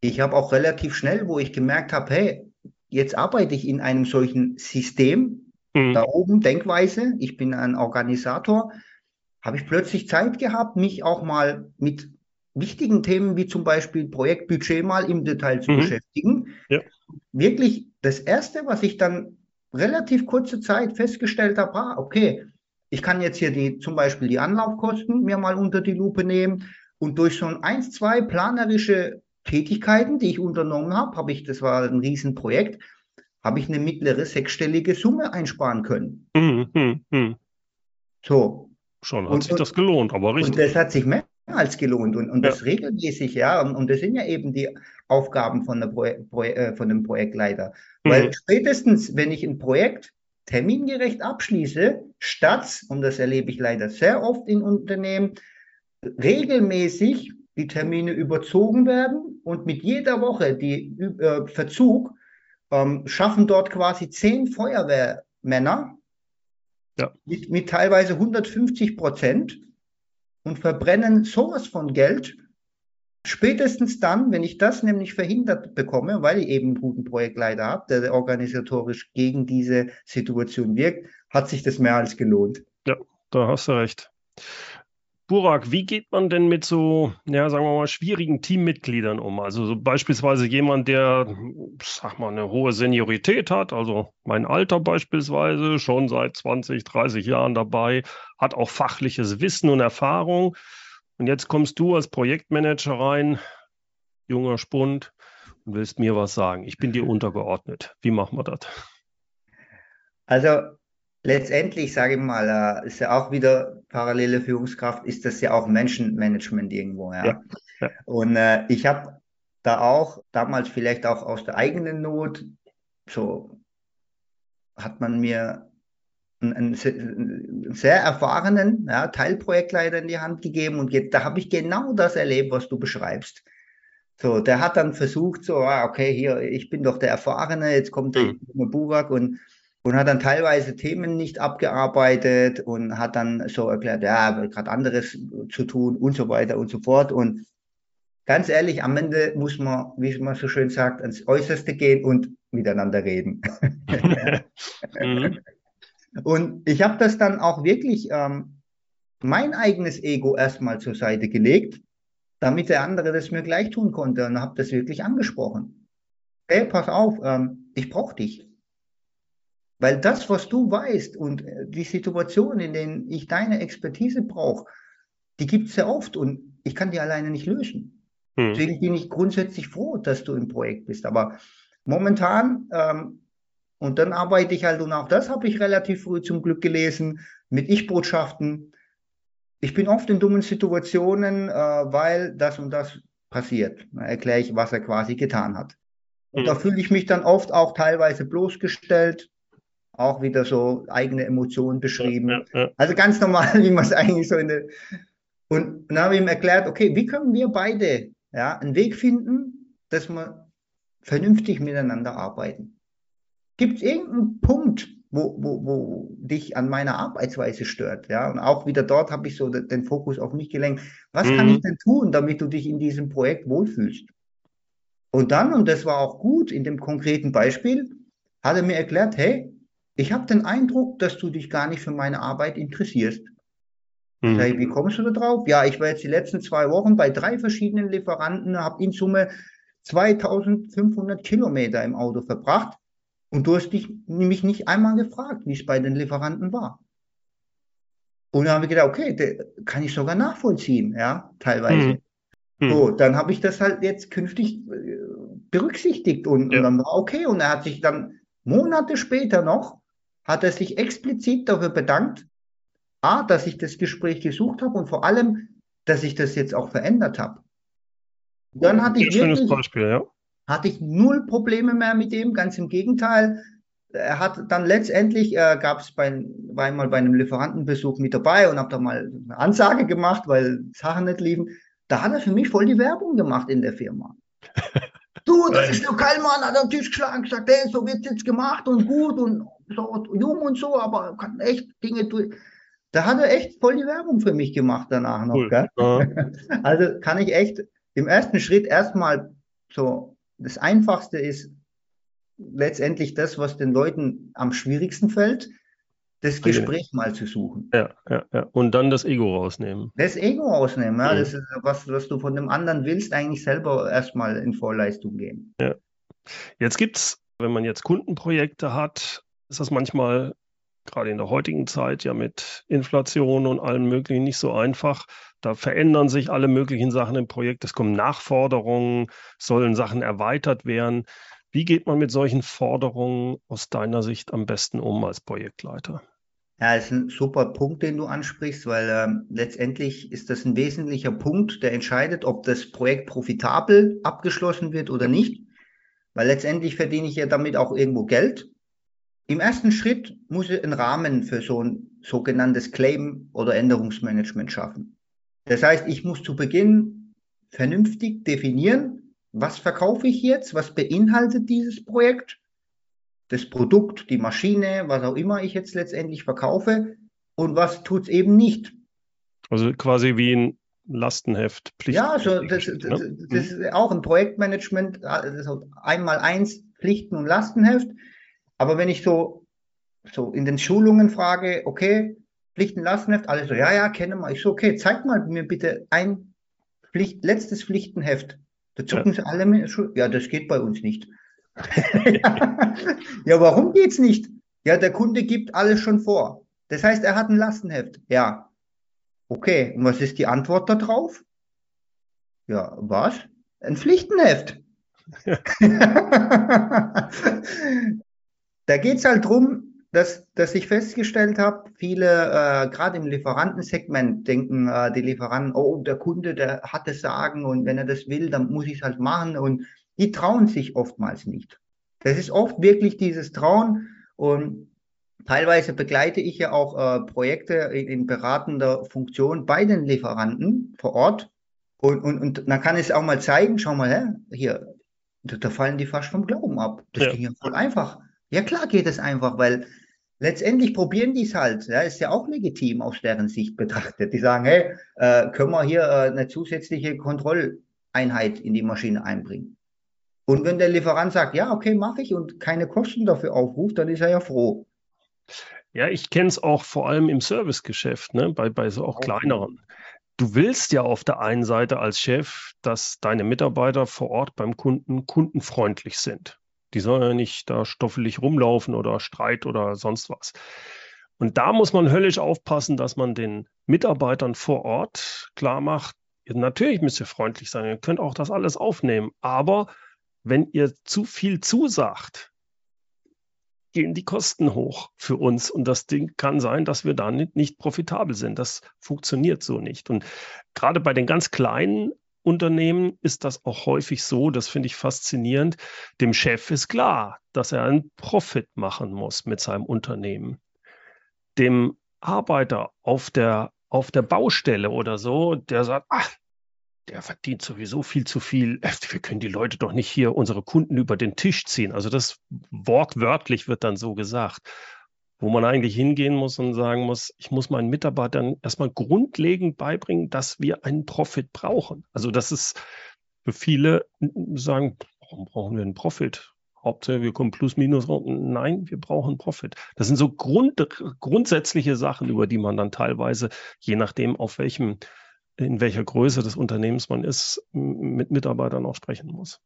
ich habe auch relativ schnell, wo ich gemerkt habe, hey, jetzt arbeite ich in einem solchen System, mhm. da oben Denkweise, ich bin ein Organisator, habe ich plötzlich Zeit gehabt, mich auch mal mit wichtigen Themen wie zum Beispiel Projektbudget mal im Detail zu mhm. beschäftigen. Ja. Wirklich das Erste, was ich dann relativ kurze Zeit festgestellt habe, ah, okay, ich kann jetzt hier die, zum Beispiel die Anlaufkosten mir mal unter die Lupe nehmen und durch so ein eins, zwei planerische Tätigkeiten, die ich unternommen habe, habe ich, das war ein Riesenprojekt, habe ich eine mittlere sechsstellige Summe einsparen können. Mhm, mh. So. Schon hat und, sich das gelohnt, aber richtig. Und das hat sich mehr als gelohnt und, und ja. das regelmäßig, ja. Und, und, das sind ja eben die Aufgaben von, der Pro, Pro, äh, von dem Projektleiter. Mhm. Weil spätestens, wenn ich ein Projekt termingerecht abschließe, statt, und das erlebe ich leider sehr oft in Unternehmen, regelmäßig die Termine überzogen werden und mit jeder Woche die äh, Verzug ähm, schaffen dort quasi zehn Feuerwehrmänner ja. mit, mit teilweise 150 Prozent und verbrennen sowas von Geld. Spätestens dann, wenn ich das nämlich verhindert bekomme, weil ich eben einen guten Projektleiter habe, der organisatorisch gegen diese Situation wirkt, hat sich das mehr als gelohnt. Ja, da hast du recht. Burak, wie geht man denn mit so, ja, sagen wir mal, schwierigen Teammitgliedern um? Also so beispielsweise jemand, der, sag mal, eine hohe Seniorität hat, also mein Alter beispielsweise, schon seit 20, 30 Jahren dabei, hat auch fachliches Wissen und Erfahrung. Und jetzt kommst du als Projektmanager rein, junger Spund, und willst mir was sagen. Ich bin dir untergeordnet. Wie machen wir das? Also letztendlich, sage ich mal, äh, ist ja auch wieder parallele Führungskraft, ist das ja auch Menschenmanagement irgendwo. Ja. ja, ja. Und äh, ich habe da auch damals vielleicht auch aus der eigenen Not, so hat man mir einen, einen sehr erfahrenen ja, Teilprojektleiter in die Hand gegeben und da habe ich genau das erlebt, was du beschreibst. So, der hat dann versucht, so, ah, okay, hier, ich bin doch der Erfahrene, jetzt kommt der mhm. Burak und und hat dann teilweise Themen nicht abgearbeitet und hat dann so erklärt, ja, gerade anderes zu tun und so weiter und so fort. Und ganz ehrlich, am Ende muss man, wie man so schön sagt, ans Äußerste gehen und miteinander reden. [laughs] mhm. Und ich habe das dann auch wirklich ähm, mein eigenes Ego erstmal zur Seite gelegt, damit der andere das mir gleich tun konnte und habe das wirklich angesprochen. Hey, pass auf, ähm, ich brauche dich. Weil das, was du weißt und äh, die Situation, in denen ich deine Expertise brauche, die gibt es sehr oft und ich kann die alleine nicht lösen. Hm. Deswegen bin ich grundsätzlich froh, dass du im Projekt bist. Aber momentan, ähm, und dann arbeite ich halt, und auch das habe ich relativ früh zum Glück gelesen, mit Ich-Botschaften. Ich bin oft in dummen Situationen, äh, weil das und das passiert. Da erkläre ich, was er quasi getan hat. Und hm. da fühle ich mich dann oft auch teilweise bloßgestellt, auch wieder so eigene Emotionen beschrieben. Also ganz normal, [laughs] wie man es eigentlich so in der. Und dann habe ich ihm erklärt, okay, wie können wir beide ja, einen Weg finden, dass wir vernünftig miteinander arbeiten? Gibt es irgendeinen Punkt, wo, wo, wo dich an meiner Arbeitsweise stört? Ja, und auch wieder dort habe ich so den Fokus auf mich gelenkt. Was mhm. kann ich denn tun, damit du dich in diesem Projekt wohlfühlst? Und dann, und das war auch gut in dem konkreten Beispiel, hat er mir erklärt, hey, ich habe den Eindruck, dass du dich gar nicht für meine Arbeit interessierst. Mhm. Sag, wie kommst du da drauf? Ja, ich war jetzt die letzten zwei Wochen bei drei verschiedenen Lieferanten, habe in Summe 2500 Kilometer im Auto verbracht und du hast dich nämlich nicht einmal gefragt, wie es bei den Lieferanten war. Und dann habe ich gedacht, okay, kann ich sogar nachvollziehen, ja, teilweise. Mhm. So, dann habe ich das halt jetzt künftig äh, berücksichtigt und, ja. und dann war okay. Und er hat sich dann Monate später noch hat er sich explizit dafür bedankt, A, dass ich das Gespräch gesucht habe und vor allem, dass ich das jetzt auch verändert habe. Dann hatte ich wirklich, Beispiel, ja. hatte ich null Probleme mehr mit ihm, ganz im Gegenteil. Er hat dann letztendlich, äh, gab es bei, war einmal bei einem Lieferantenbesuch mit dabei und habe da mal eine Ansage gemacht, weil Sachen nicht liefen. Da hat er für mich voll die Werbung gemacht in der Firma. [laughs] du, das ist der Kallmann, hat am Tisch geschlagen, gesagt, hey, so wird jetzt gemacht und gut und so jung und so, aber kann echt Dinge tun. Da hat er echt voll die Werbung für mich gemacht danach noch. Cool. Ja. [laughs] Also kann ich echt im ersten Schritt erstmal so, das Einfachste ist letztendlich das, was den Leuten am schwierigsten fällt, das Gespräch mal zu suchen. Ja, ja, ja. Und dann das Ego rausnehmen. Das Ego rausnehmen, ja. Mhm. Das ist was, was du von dem anderen willst, eigentlich selber erstmal in Vorleistung gehen. Ja. Jetzt gibt es, wenn man jetzt Kundenprojekte hat, ist das manchmal gerade in der heutigen Zeit ja mit Inflation und allem Möglichen nicht so einfach. Da verändern sich alle möglichen Sachen im Projekt. Es kommen Nachforderungen, sollen Sachen erweitert werden. Wie geht man mit solchen Forderungen aus deiner Sicht am besten um als Projektleiter? Ja, das ist ein super Punkt, den du ansprichst, weil äh, letztendlich ist das ein wesentlicher Punkt, der entscheidet, ob das Projekt profitabel abgeschlossen wird oder nicht. Weil letztendlich verdiene ich ja damit auch irgendwo Geld. Im ersten Schritt muss ich einen Rahmen für so ein sogenanntes Claim- oder Änderungsmanagement schaffen. Das heißt, ich muss zu Beginn vernünftig definieren, was verkaufe ich jetzt, was beinhaltet dieses Projekt, das Produkt, die Maschine, was auch immer ich jetzt letztendlich verkaufe und was tut es eben nicht. Also quasi wie ein Lastenheft. Pflicht ja, also das, das, das, ne? das ist auch ein Projektmanagement, also einmal eins Pflichten und Lastenheft. Aber wenn ich so, so in den Schulungen frage, okay, Pflichten, Lastenheft, alle so, ja, ja, kenne mal. Ich so, okay, zeig mal mir bitte ein Pflicht, letztes Pflichtenheft. Da zucken ja. sie alle mit, ja, das geht bei uns nicht. [laughs] ja, warum geht's nicht? Ja, der Kunde gibt alles schon vor. Das heißt, er hat ein Lastenheft. Ja. Okay, und was ist die Antwort darauf? Ja, was? Ein Pflichtenheft. [laughs] [laughs] Da geht es halt drum, dass, dass ich festgestellt habe, viele, äh, gerade im Lieferantensegment, denken äh, die Lieferanten, oh, der Kunde, der hat das Sagen und wenn er das will, dann muss ich es halt machen und die trauen sich oftmals nicht. Das ist oft wirklich dieses Trauen und teilweise begleite ich ja auch äh, Projekte in, in beratender Funktion bei den Lieferanten vor Ort und, und, und dann kann ich es auch mal zeigen, schau mal, hä, hier, da, da fallen die fast vom Glauben ab. Das ja. ging ja voll einfach. Ja, klar geht es einfach, weil letztendlich probieren die es halt. Ja, ist ja auch legitim aus deren Sicht betrachtet. Die sagen, hey, äh, können wir hier äh, eine zusätzliche Kontrolleinheit in die Maschine einbringen? Und wenn der Lieferant sagt, ja, okay, mache ich und keine Kosten dafür aufruft, dann ist er ja froh. Ja, ich kenne es auch vor allem im Servicegeschäft, ne? bei, bei so auch kleineren. Du willst ja auf der einen Seite als Chef, dass deine Mitarbeiter vor Ort beim Kunden kundenfreundlich sind. Die sollen ja nicht da stoffelig rumlaufen oder Streit oder sonst was. Und da muss man höllisch aufpassen, dass man den Mitarbeitern vor Ort klar macht, natürlich müsst ihr freundlich sein, ihr könnt auch das alles aufnehmen, aber wenn ihr zu viel zusagt, gehen die Kosten hoch für uns und das Ding kann sein, dass wir da nicht, nicht profitabel sind. Das funktioniert so nicht. Und gerade bei den ganz kleinen Unternehmen ist das auch häufig so, das finde ich faszinierend. Dem Chef ist klar, dass er einen Profit machen muss mit seinem Unternehmen. Dem Arbeiter auf der, auf der Baustelle oder so, der sagt, ach, der verdient sowieso viel zu viel. Wir können die Leute doch nicht hier unsere Kunden über den Tisch ziehen. Also das wortwörtlich wird dann so gesagt wo man eigentlich hingehen muss und sagen muss, ich muss meinen Mitarbeitern erstmal grundlegend beibringen, dass wir einen Profit brauchen. Also das ist für viele sagen, warum brauchen wir einen Profit? Hauptsache, wir kommen plus minus raus. Nein, wir brauchen Profit. Das sind so Grund, grundsätzliche Sachen, über die man dann teilweise, je nachdem, auf welchem, in welcher Größe des Unternehmens man ist, mit Mitarbeitern auch sprechen muss.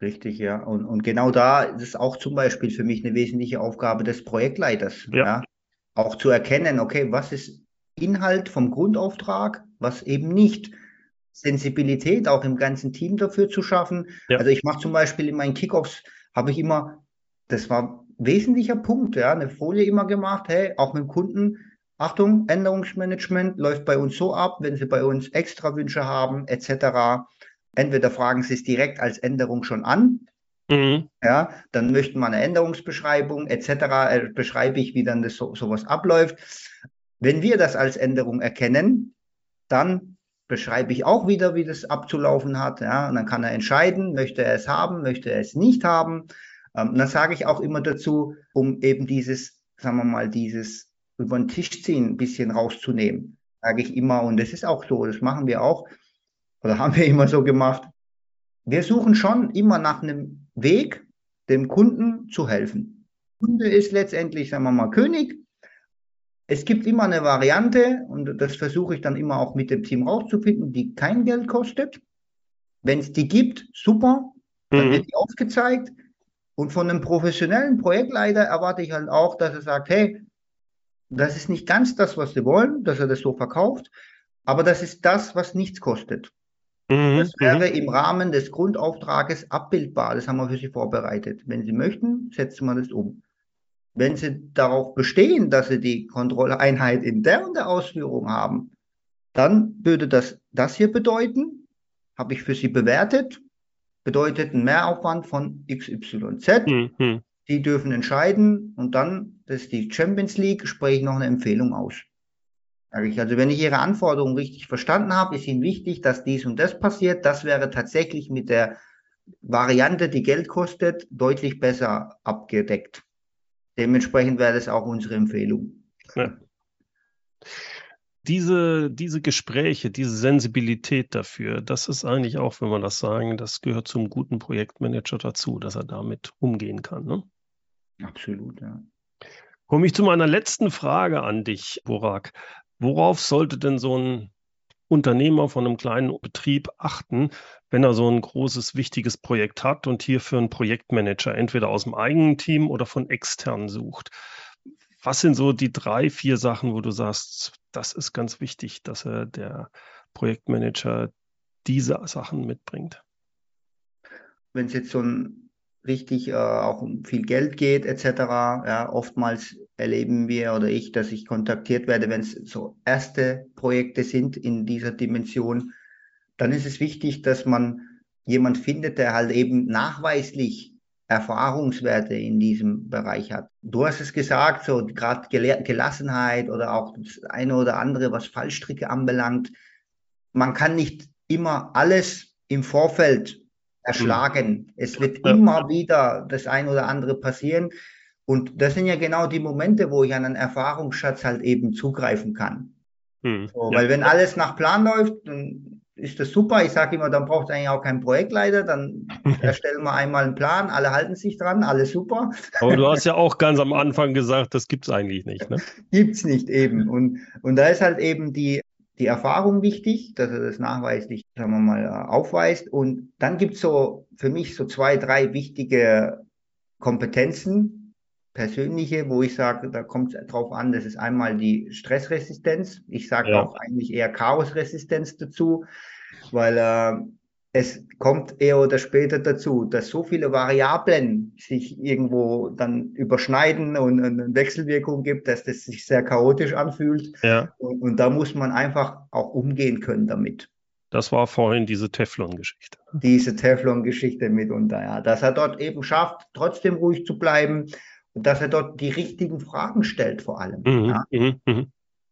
Richtig, ja. Und, und genau da ist auch zum Beispiel für mich eine wesentliche Aufgabe des Projektleiters. Ja. ja. Auch zu erkennen, okay, was ist Inhalt vom Grundauftrag, was eben nicht. Sensibilität auch im ganzen Team dafür zu schaffen. Ja. Also ich mache zum Beispiel in meinen Kickoffs, habe ich immer, das war ein wesentlicher Punkt, ja, eine Folie immer gemacht, hey, auch mit dem Kunden, Achtung, Änderungsmanagement läuft bei uns so ab, wenn Sie bei uns extra Wünsche haben, etc. Entweder fragen Sie es direkt als Änderung schon an, mhm. ja, dann möchten wir eine Änderungsbeschreibung etc. Äh, beschreibe ich, wie dann das so, sowas abläuft. Wenn wir das als Änderung erkennen, dann beschreibe ich auch wieder, wie das abzulaufen hat. Ja, und dann kann er entscheiden, möchte er es haben, möchte er es nicht haben. Ähm, dann sage ich auch immer dazu, um eben dieses, sagen wir mal, dieses über den Tisch ziehen ein bisschen rauszunehmen. Sage ich immer, und das ist auch so, das machen wir auch, oder haben wir immer so gemacht. Wir suchen schon immer nach einem Weg, dem Kunden zu helfen. Der Kunde ist letztendlich, sagen wir mal, König. Es gibt immer eine Variante, und das versuche ich dann immer auch mit dem Team rauszufinden, die kein Geld kostet. Wenn es die gibt, super, dann mhm. wird die aufgezeigt. Und von einem professionellen Projektleiter erwarte ich halt auch, dass er sagt, hey, das ist nicht ganz das, was sie wollen, dass er das so verkauft, aber das ist das, was nichts kostet. Mhm. Das wäre mhm. im Rahmen des Grundauftrages abbildbar. Das haben wir für Sie vorbereitet. Wenn Sie möchten, setzen wir das um. Wenn Sie darauf bestehen, dass Sie die Kontrolleinheit in der und der Ausführung haben, dann würde das das hier bedeuten, habe ich für Sie bewertet, bedeutet ein Mehraufwand von XYZ. Mhm. Die dürfen entscheiden und dann, das ist die Champions League, spreche ich noch eine Empfehlung aus. Also wenn ich Ihre Anforderungen richtig verstanden habe, ist Ihnen wichtig, dass dies und das passiert. Das wäre tatsächlich mit der Variante, die Geld kostet, deutlich besser abgedeckt. Dementsprechend wäre das auch unsere Empfehlung. Ja. Diese, diese Gespräche, diese Sensibilität dafür, das ist eigentlich auch, wenn man das sagen, das gehört zum guten Projektmanager dazu, dass er damit umgehen kann. Ne? Absolut, ja. Komme ich zu meiner letzten Frage an dich, Burak. Worauf sollte denn so ein Unternehmer von einem kleinen Betrieb achten, wenn er so ein großes, wichtiges Projekt hat und hierfür einen Projektmanager entweder aus dem eigenen Team oder von extern sucht? Was sind so die drei, vier Sachen, wo du sagst, das ist ganz wichtig, dass er der Projektmanager diese Sachen mitbringt? Wenn es jetzt ein richtig äh, auch um viel Geld geht etc. Ja, oftmals erleben wir oder ich, dass ich kontaktiert werde, wenn es so erste Projekte sind in dieser Dimension. Dann ist es wichtig, dass man jemand findet, der halt eben nachweislich Erfahrungswerte in diesem Bereich hat. Du hast es gesagt, so gerade Gelassenheit oder auch das eine oder andere, was Fallstricke anbelangt. Man kann nicht immer alles im Vorfeld erschlagen. Mhm. Es wird ja. immer wieder das ein oder andere passieren. Und das sind ja genau die Momente, wo ich an einen Erfahrungsschatz halt eben zugreifen kann. Mhm. So, weil wenn alles nach Plan läuft, dann ist das super. Ich sage immer, dann braucht es eigentlich auch keinen Projektleiter. Dann [laughs] erstellen wir einmal einen Plan, alle halten sich dran, alles super. Aber du hast [laughs] ja auch ganz am Anfang gesagt, das gibt es eigentlich nicht. Ne? gibt es nicht eben. Und, und da ist halt eben die die Erfahrung wichtig, dass er das nachweislich, sagen wir mal, aufweist. Und dann gibt es so für mich so zwei, drei wichtige Kompetenzen, persönliche, wo ich sage, da kommt es drauf an, das ist einmal die Stressresistenz. Ich sage ja. auch eigentlich eher Chaosresistenz dazu, weil äh, es kommt eher oder später dazu, dass so viele Variablen sich irgendwo dann überschneiden und eine Wechselwirkung gibt, dass das sich sehr chaotisch anfühlt. Ja. Und, und da muss man einfach auch umgehen können damit. Das war vorhin diese Teflon-Geschichte. Diese Teflon-Geschichte mitunter, ja. Dass er dort eben schafft, trotzdem ruhig zu bleiben dass er dort die richtigen Fragen stellt, vor allem. Mhm, ja. Mhm, mh.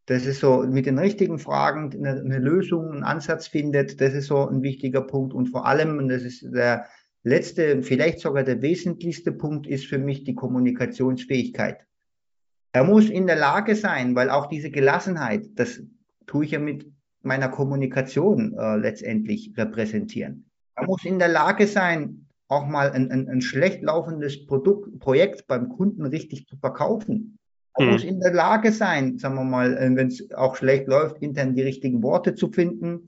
Das ist so, mit den richtigen Fragen eine, eine, Lösung, einen Ansatz findet, das ist so ein wichtiger Punkt. Und vor allem, und das ist der letzte, vielleicht sogar der wesentlichste Punkt, ist für mich die Kommunikationsfähigkeit. Er muss in der Lage sein, weil auch diese Gelassenheit, das tue ich ja mit meiner Kommunikation äh, letztendlich repräsentieren. Er muss in der Lage sein, auch mal ein, ein, ein schlecht laufendes Produkt, Projekt beim Kunden richtig zu verkaufen. Man mhm. muss in der Lage sein, sagen wir mal, äh, wenn es auch schlecht läuft, intern die richtigen Worte zu finden,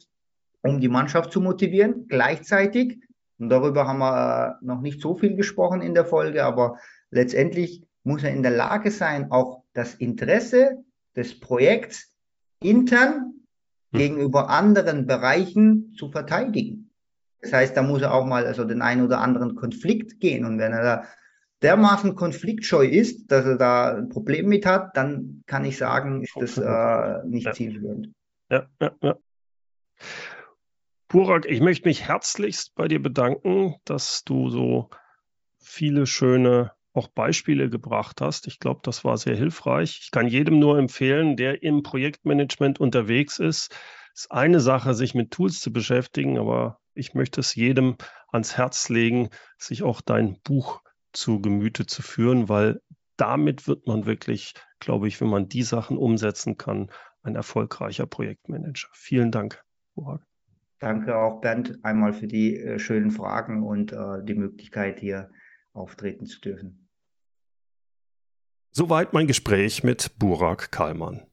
um die Mannschaft zu motivieren. Gleichzeitig, und darüber haben wir äh, noch nicht so viel gesprochen in der Folge, aber letztendlich muss er in der Lage sein, auch das Interesse des Projekts intern mhm. gegenüber anderen Bereichen zu verteidigen. Das heißt, da muss er auch mal also den einen oder anderen Konflikt gehen. Und wenn er da dermaßen konfliktscheu ist, dass er da ein Problem mit hat, dann kann ich sagen, ist das äh, nicht ja. zielführend. Ja, ja, ja. Burak, ich möchte mich herzlichst bei dir bedanken, dass du so viele schöne auch Beispiele gebracht hast. Ich glaube, das war sehr hilfreich. Ich kann jedem nur empfehlen, der im Projektmanagement unterwegs ist, Es ist eine Sache, sich mit Tools zu beschäftigen, aber ich möchte es jedem ans Herz legen, sich auch dein Buch zu Gemüte zu führen, weil damit wird man wirklich, glaube ich, wenn man die Sachen umsetzen kann, ein erfolgreicher Projektmanager. Vielen Dank, Burak. Danke auch, Bernd, einmal für die äh, schönen Fragen und äh, die Möglichkeit, hier auftreten zu dürfen. Soweit mein Gespräch mit Burak Kalman.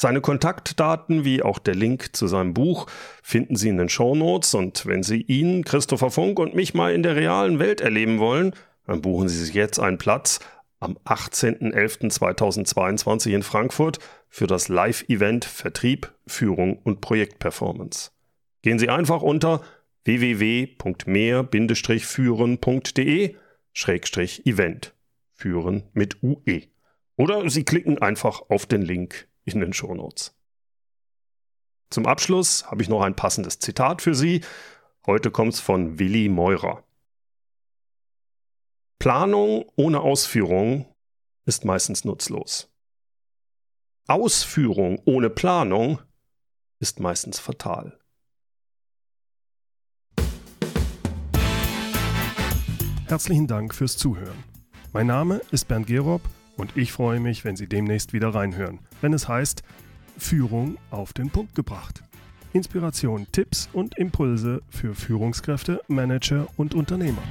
Seine Kontaktdaten wie auch der Link zu seinem Buch finden Sie in den Shownotes und wenn Sie ihn, Christopher Funk und mich mal in der realen Welt erleben wollen, dann buchen Sie sich jetzt einen Platz am 18.11.2022 in Frankfurt für das Live-Event Vertrieb, Führung und Projektperformance. Gehen Sie einfach unter www.mehr-führen.de-event. Führen mit UE. Oder Sie klicken einfach auf den Link in den Shownotes. Zum Abschluss habe ich noch ein passendes Zitat für Sie. Heute kommt es von Willi Meurer. Planung ohne Ausführung ist meistens nutzlos. Ausführung ohne Planung ist meistens fatal. Herzlichen Dank fürs Zuhören. Mein Name ist Bernd Gerob und ich freue mich, wenn Sie demnächst wieder reinhören, wenn es heißt Führung auf den Punkt gebracht. Inspiration, Tipps und Impulse für Führungskräfte, Manager und Unternehmer.